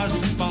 sa dúpa.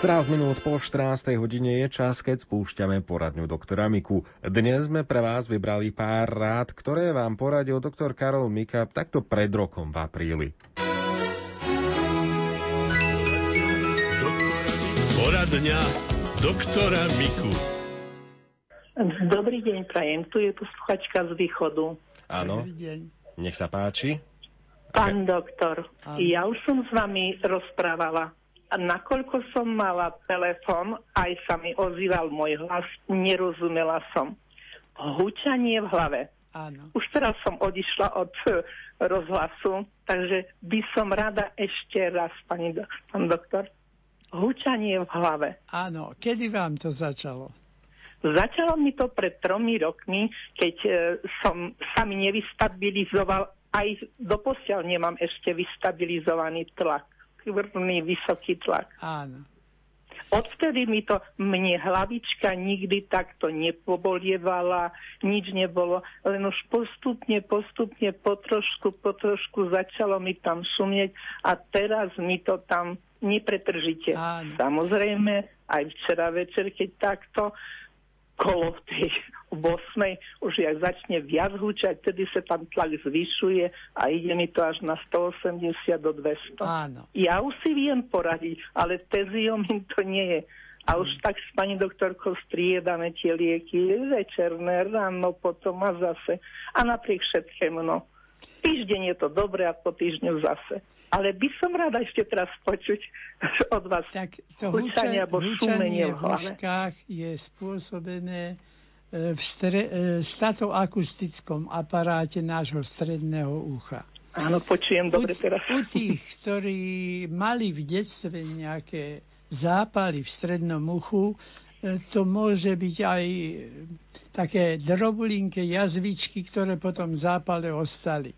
14 minút po 14. hodine je čas, keď spúšťame poradňu doktora Miku. Dnes sme pre vás vybrali pár rád, ktoré vám poradil doktor Karol Mika takto pred rokom v apríli. Poradňa doktora Miku. Dobrý deň, prajem. Tu je posluchačka z východu. Áno, Dobrý deň. nech sa páči. Pán doktor, Áno. ja už som s vami rozprávala. Nakoľko som mala telefon, aj sa mi ozýval môj hlas, nerozumela som. Hučanie v hlave. Áno. Už teraz som odišla od eh, rozhlasu, takže by som rada ešte raz, pani, do- pán doktor. Hučanie v hlave. Áno. Kedy vám to začalo? Začalo mi to pred tromi rokmi, keď e, som sa mi nevystabilizoval, aj doposiaľ nemám ešte vystabilizovaný tlak, krvný vysoký tlak. Áno. Odvtedy mi to, mne hlavička nikdy takto nepobolievala, nič nebolo, len už postupne, postupne, potrošku, potrošku začalo mi tam šumieť a teraz mi to tam nepretržite. Áno. Samozrejme, aj včera večer, keď takto, kolo v tej 8. už jak začne viac húčať, tedy sa tam tlak zvyšuje a ide mi to až na 180 do 200. Áno. Ja už si viem poradiť, ale teziomim to nie je. A už tak s pani doktorkou striedame tie lieky, večerné, ráno, potom a zase. A napriek všetkému, no. Týždeň je to dobré a po týždňu zase. Ale by som rada ešte teraz počuť od vás Tak to hučanie huča- alebo hučanie v v je spôsobené v stre, e, statoakustickom aparáte nášho stredného ucha. Áno, počujem dobre teraz. u tých, ktorí mali v detstve nejaké zápaly v strednom uchu, e, to môže byť aj e, také drobulinké jazvičky, ktoré potom v zápale ostali.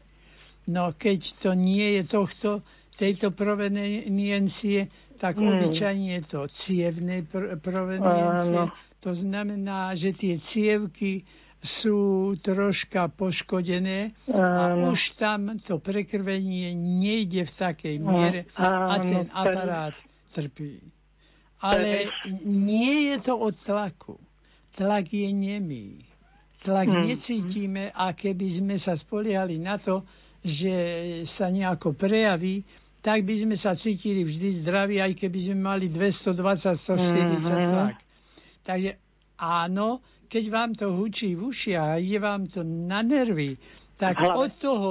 No keď to nie je tohto, tejto proveniencie, tak Mm. obyčajne je to cievnej pr- proveniencie. Áno. To znamená, že tie cievky sú troška poškodené a už tam to prekrvenie nejde v takej miere a ten aparát trpí. Ale nie je to od tlaku. Tlak je nemý. Tlak Hmm. necítime a keby sme sa spoliehali na to, že sa nejako prejaví, tak by sme sa cítili vždy zdraví, aj keby sme mali 220, 140 Mhm. Takže áno, keď vám to hučí v ušiach a ide vám to na nervy, tak od toho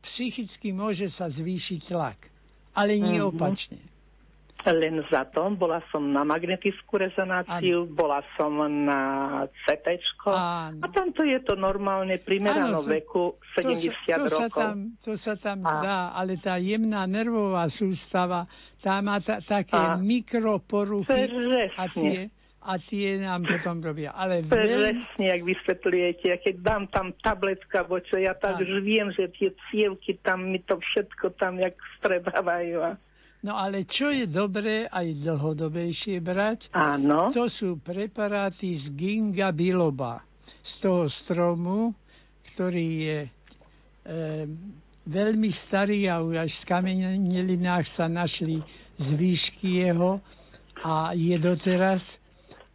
psychicky môže sa zvýšiť tlak. Ale nie Mhm. opačne. Len za to. Bola som na magnetickú rezonáciu, bola som na CT. A tamto je to normálne primerano Áno, to- veku To 70 sa, to sa rokov. tam, to sa tam A- dá, ale tá jemná nervová sústava, tá má ta, také A- mikroporuchy a Presne. tie, a tie nám potom robia. Ale veľmi, Presne, jak vysvetľujete. Keď dám tam tabletka vočo, ja tak už viem, že tie cievky tam mi to všetko tam jak strebávajú. A... no ale čo je dobré aj dlhodobejšie brať, Áno. to sú preparáty z ginga biloba, z toho stromu, ktorý je e, veľmi starý a už až v kamenelinách sa našli zvýšky jeho a je doteraz.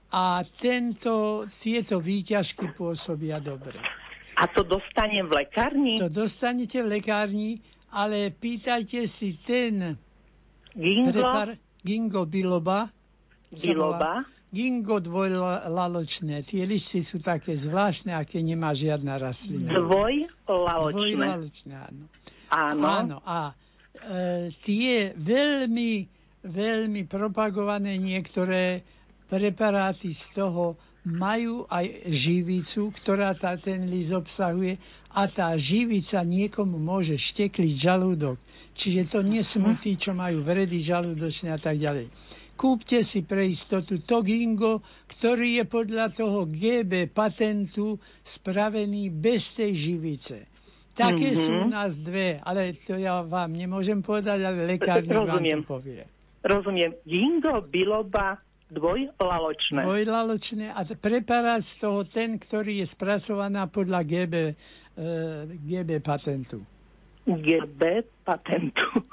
A tento, tieto výťažky pôsobia dobre. A to dostanem v lekárni? To dostanete v lekárni, ale pýtajte si ten Gingo? prepar, gingo biloba, volá. Biloba? Gingo dvojlaločné. Tie listy sú také zvláštne, aké nemá žiadna rastlina. Dvojlaločné. Dvojlaločné, áno. Áno. Áno. A e, tie veľmi, veľmi propagované niektoré preparáty z toho majú aj živicu, ktorá tá, ten list obsahuje a tá živica niekomu môže štekliť žalúdok. Čiže to nesmú tí, čo majú vredy žalúdočné a tak ďalej. kúpte si pre istotu to gingo, ktorý je podľa toho GB patentu spravený bez tej živice. Také mm-hmm. sú u nás dve, ale to ja vám nemôžem povedať, ale lekárnik vám to povie. Rozumiem. Gingo, biloba, dvojlaločné. Dvojlaločné a preparát z toho ten, ktorý je spracovaná podľa GB, e, GB patentu. GB patentu.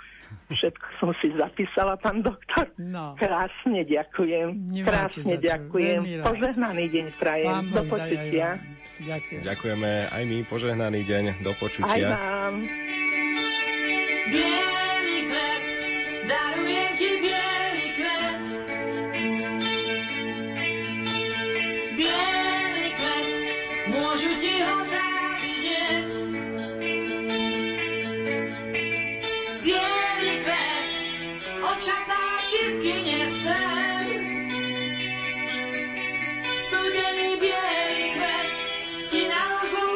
Všetko som si zapísala, pán doktor. No. Krásne ďakujem. Nemáte Krásne ďakujem. Požehnaný deň prajem. Do aj počutia. Ďakujem. Ďakujeme aj my, požehnaný deň, do Aj počutia. vám. Bielý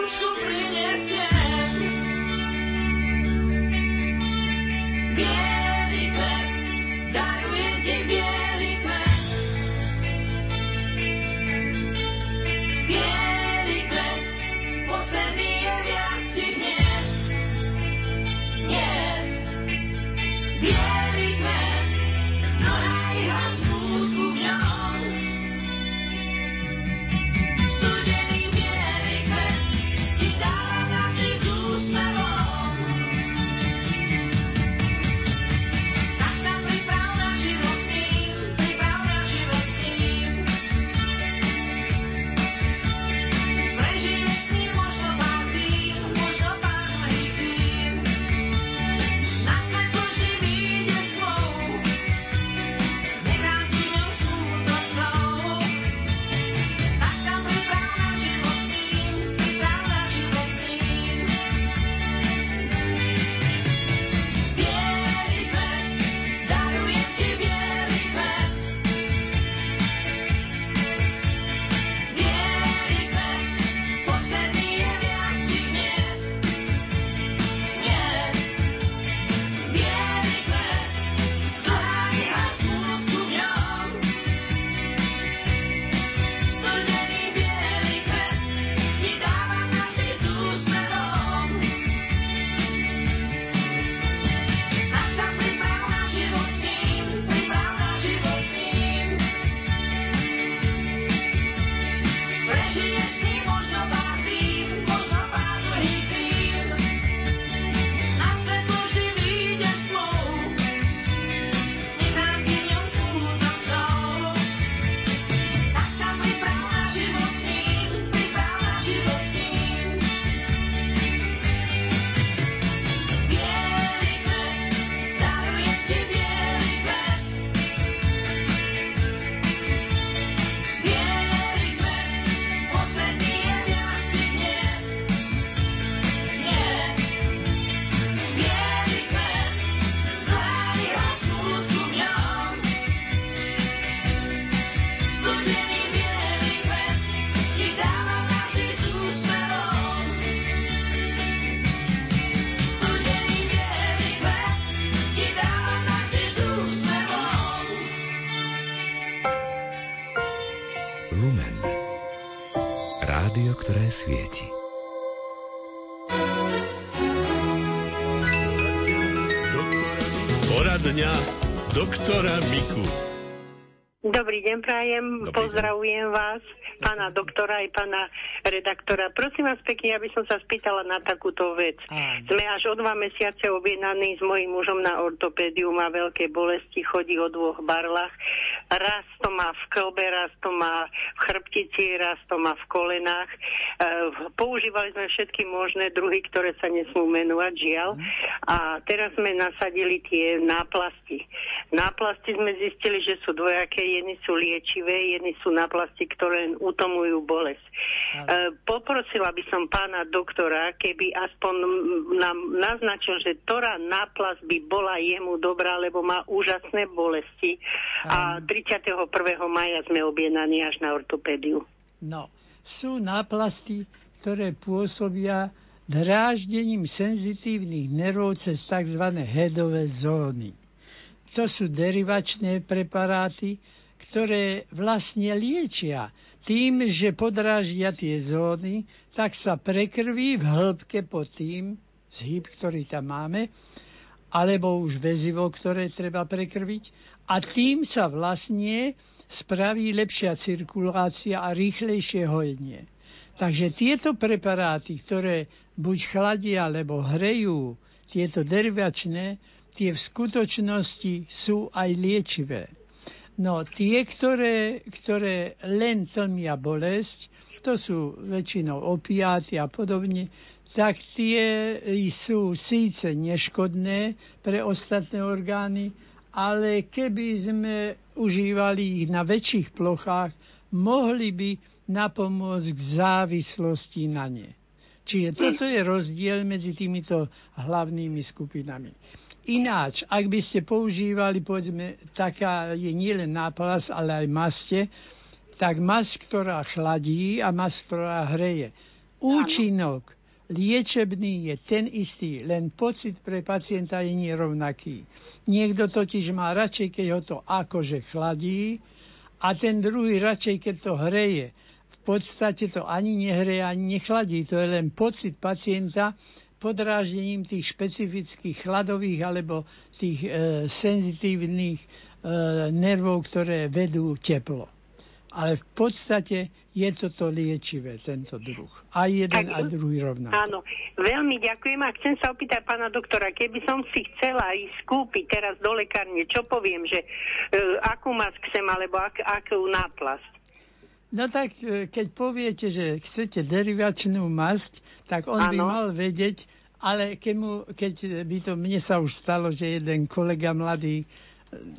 rozlúčku prinesiem. Doktora Miku. Dobrý deň, prajem, Dobrý deň. pozdravujem vás, pána doktora aj pána redaktora. Prosím vás pekne, aby som sa spýtala na takúto vec. Áno. Sme až o dva mesiace objednaní s mojím mužom na ortopédiu, má veľké bolesti, chodí o dvoch barlách. Raz to má v klbe, raz to má v chrbtici, raz to má v kolenách. E, používali sme všetky možné druhy, ktoré sa nesmú menovať, žiaľ. A teraz sme nasadili tie náplasti. Náplasti sme zistili, že sú dvojaké, jedny sú liečivé, jedny sú náplasti, ktoré utomujú bolesť. E, poprosila by som pána doktora, keby aspoň nám naznačil, že ktorá náplasť by bola jemu dobrá, lebo má úžasné bolesti. A 31. maja sme objednaní až na ortopédiu. No, sú náplasty, ktoré pôsobia dráždením senzitívnych nervov cez tzv. hedové zóny. to sú derivačné preparáty, ktoré vlastne liečia. Tým, že podráždia tie zóny, tak sa prekrví v hĺbke pod tým zhyb, ktorý tam máme, alebo už väzivo, ktoré treba prekrviť. A tým sa vlastne spraví lepšia cirkulácia a rýchlejšie hojenie. Takže tieto preparáty, ktoré buď chladia alebo hrejú, tieto derivačné, tie v skutočnosti sú aj liečivé. No tie, ktoré, ktoré len tlmia bolesť, to sú väčšinou opiáty a podobne, tak tie sú síce neškodné pre ostatné orgány, ale keby sme užívali ich na väčších plochách, mohli by napomôcť k závislosti na ne. Čiže toto je rozdiel medzi týmito hlavnými skupinami. Ináč, ak by ste používali, povedzme, taká je nielen náplas, ale aj maste, tak masť, ktorá chladí a masť, ktorá hreje. Účinok liečebný je ten istý, len pocit pre pacienta je nerovnaký. Niekto totiž má radšej, keď ho to akože chladí a ten druhý radšej, keď to hreje. V podstate to ani nehreje, ani nechladí. To je len pocit pacienta, podráždením tých špecifických chladových alebo tých e, senzitívnych e, nervov, ktoré vedú teplo. Ale v podstate je toto liečivé, tento druh. Aj jeden, tak, aj druhý rovnako. Áno, veľmi ďakujem a chcem sa opýtať pána doktora, keby som si chcela ísť kúpiť teraz do lekárne, čo poviem, že e, akú masku chcem, alebo ak, akú náplast? No tak e, keď poviete, že chcete derivačnú masť, tak on ano. by mal vedieť, ale keď, mu, keď by to, mne sa už stalo, že jeden kolega mladý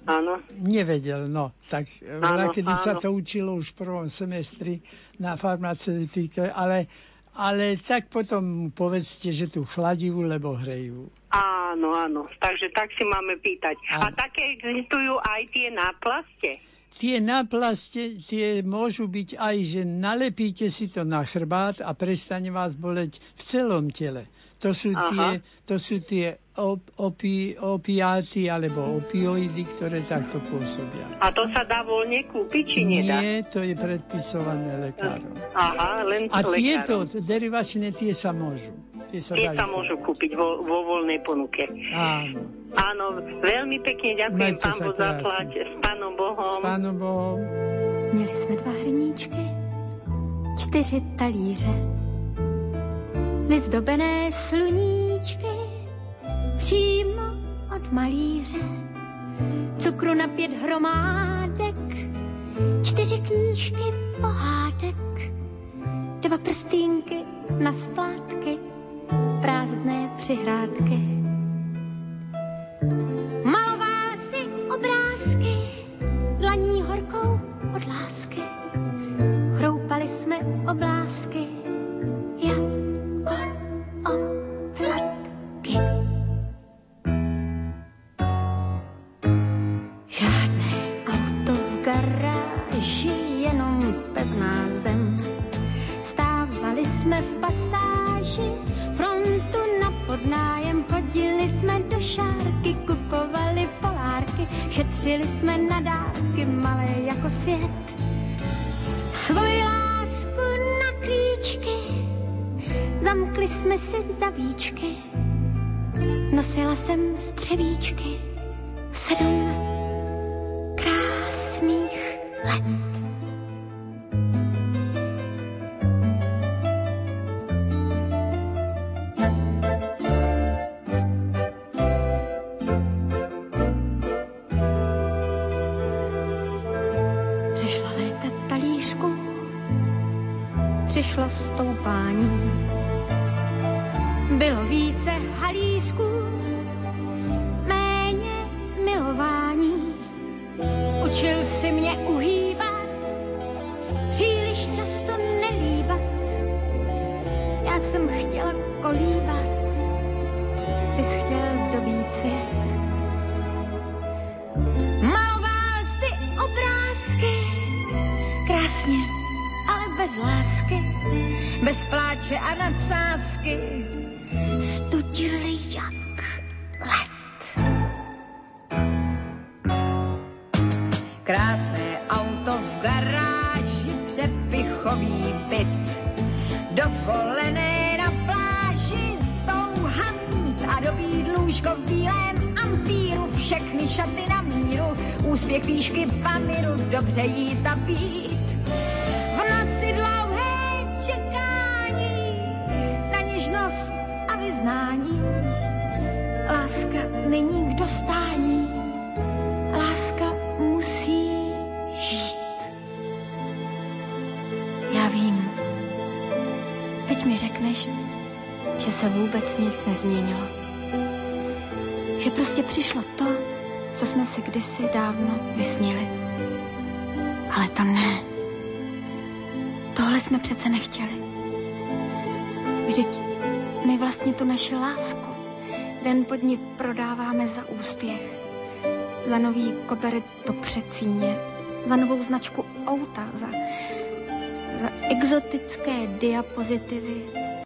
Áno. E, nevedel, no. Tak veľa, kedy áno. sa to učilo už v prvom semestri na farmaceutike, ale, ale tak potom povedzte, že tu chladivú, lebo hrejú. Áno, áno. Takže tak si máme pýtať. Áno. A také existujú aj tie náplaste? Tie náplaste, tie môžu byť aj, že nalepíte si to na chrbát a prestane vás boleť v celom tele. To sú Aha. tie, to sú tie op, opi, opiáty alebo opioidy, ktoré takto pôsobia. A to sa dá voľne kúpiť, či nedá? Nie, to je predpisované lekárom. Aha, len A tieto derivačné tie sa môžu. Tie sa, tie sa môžu kúpiť vo, vo voľnej ponuke. Áno. Áno, veľmi pekne ďakujem, Majte pán Boh, zaplať. S pánom Bohom. S pánom Bohom. Měli jsme dva hrníčky, čtyři talíře, vyzdobené sluníčky, přímo od malíře. Cukru na pět hromádek, čtyři knížky pohádek, dva prstínky na splátky, prázdné přihrádky. Maloval si obrázky, dlaní horkou od lásky. Chroupali jsme oblásky, jako oplatky. Žádné auto v garáži, jenom pevná zem. Stávali jsme v pasáži, na podnájem, chodili jsme do šárky, kupovali polárky, šetřili jsme na dárky, malé jako svět. Svoji lásku na klíčky, zamkli jsme si zavíčky, nosila jsem střevíčky, sedm krásných let. Více halířků, méně milování. Učil si mě uhýbat, příliš často nelíbat. Já jsem chtěla kolíbat, ty jsi chtěl dobít svět. Maloval si obrázky, krásně, ale bez lásky, bez pláče a nadsázky, studili jak let. Krásné auto v garáži, přepichový byt, dovolené na pláži, touha mít a dobít lůžko v bílém ampíru, všechny šaty na míru, úspěch výšky pamíru, dobře jíst a řekneš, že se vůbec nic nezměnilo. Že prostě přišlo to, co jsme si kdysi dávno vysnili. Ale to ne. Tohle jsme přece nechtěli. Vždyť my vlastně tu naši lásku den pod ní prodáváme za úspěch. Za nový koberec do přecíně. Za novou značku auta. Za, za exotické diapozitivy